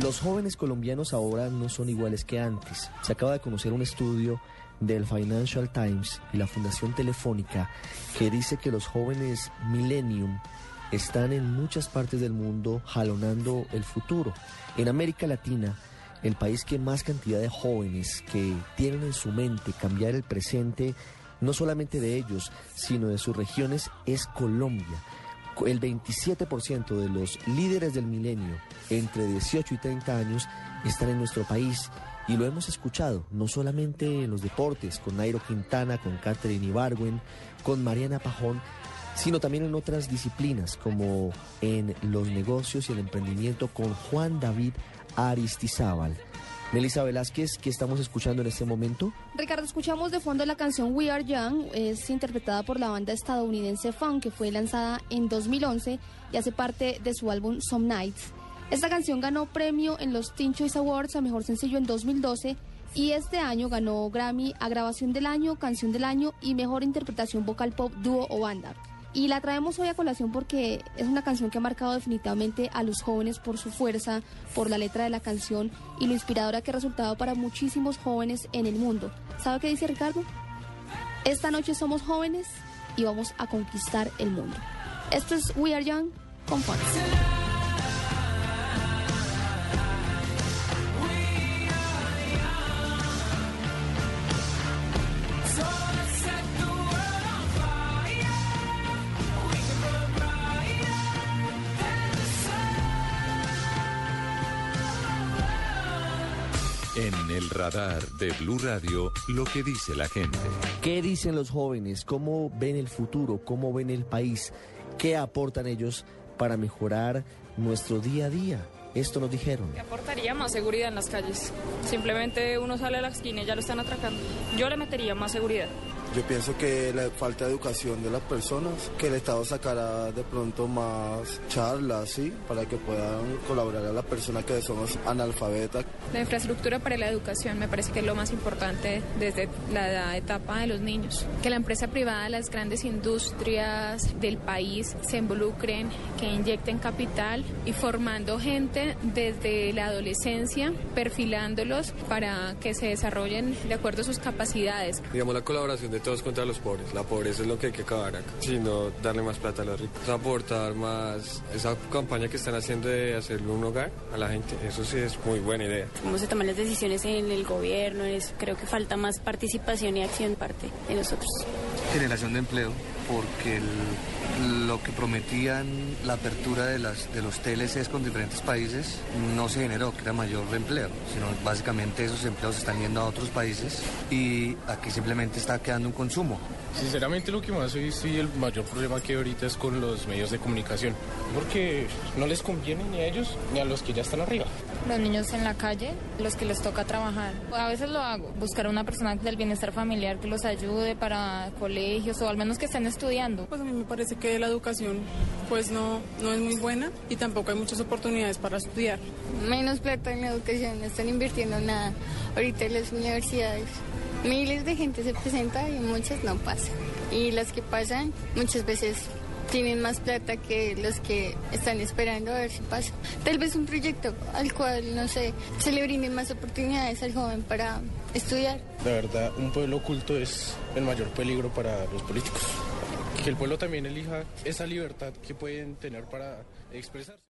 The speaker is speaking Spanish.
Los jóvenes colombianos ahora no son iguales que antes. Se acaba de conocer un estudio del Financial Times y la Fundación Telefónica que dice que los jóvenes millennium están en muchas partes del mundo jalonando el futuro. En América Latina, el país que más cantidad de jóvenes que tienen en su mente cambiar el presente, no solamente de ellos, sino de sus regiones, es Colombia. El 27% de los líderes del milenio entre 18 y 30 años están en nuestro país y lo hemos escuchado, no solamente en los deportes, con Nairo Quintana, con Catherine Ibargüen, con Mariana Pajón, sino también en otras disciplinas como en los negocios y el emprendimiento con Juan David Aristizábal. Melissa Velázquez, ¿qué estamos escuchando en este momento? Ricardo, escuchamos de fondo la canción We Are Young, es interpretada por la banda estadounidense Fun, que fue lanzada en 2011 y hace parte de su álbum Some Nights. Esta canción ganó premio en los Teen Choice Awards a Mejor Sencillo en 2012 y este año ganó Grammy a Grabación del Año, Canción del Año y Mejor Interpretación Vocal Pop, Dúo o Banda. Y la traemos hoy a colación porque es una canción que ha marcado definitivamente a los jóvenes por su fuerza, por la letra de la canción y lo inspiradora que ha resultado para muchísimos jóvenes en el mundo. ¿Sabe qué dice Ricardo? Esta noche somos jóvenes y vamos a conquistar el mundo. Esto es We Are Young con Fun. En el radar de Blue Radio, lo que dice la gente. ¿Qué dicen los jóvenes? ¿Cómo ven el futuro? ¿Cómo ven el país? ¿Qué aportan ellos para mejorar nuestro día a día? Esto nos dijeron. ¿Qué aportaría más seguridad en las calles? Simplemente uno sale a la esquina y ya lo están atracando. Yo le metería más seguridad. Yo pienso que la falta de educación de las personas, que el Estado sacará de pronto más charlas, ¿sí? Para que puedan colaborar a las personas que son analfabetas. La infraestructura para la educación me parece que es lo más importante desde la etapa de los niños. Que la empresa privada, las grandes industrias del país se involucren, que inyecten capital y formando gente desde la adolescencia, perfilándolos para que se desarrollen de acuerdo a sus capacidades. Digamos, la colaboración de todos contra los pobres. La pobreza es lo que hay que acabar acá, sino darle más plata a los ricos. Aportar más esa campaña que están haciendo de hacerle un hogar a la gente, eso sí es muy buena idea. Cómo se toman las decisiones en el gobierno, es, creo que falta más participación y acción parte de nosotros. Generación de empleo, porque el, lo que prometían la apertura de, las, de los TLCs con diferentes países no se generó, que era mayor empleo, sino básicamente esos empleos están yendo a otros países y aquí simplemente está quedando un consumo. Sinceramente lo que más hoy sí el mayor problema que hay ahorita es con los medios de comunicación, porque no les conviene ni a ellos ni a los que ya están arriba. Los niños en la calle, los que les toca trabajar. A veces lo hago, buscar una persona del bienestar familiar que los ayude para colegios o al menos que estén estudiando. Pues a mí me parece que la educación pues no, no es muy buena y tampoco hay muchas oportunidades para estudiar. Menos plata en la educación, no están invirtiendo nada ahorita en las universidades. Miles de gente se presenta y muchas no pasan. Y las que pasan muchas veces tienen más plata que los que están esperando a ver si pasa. Tal vez un proyecto al cual, no sé, se le brinden más oportunidades al joven para estudiar. La verdad, un pueblo oculto es el mayor peligro para los políticos. Que el pueblo también elija esa libertad que pueden tener para expresarse.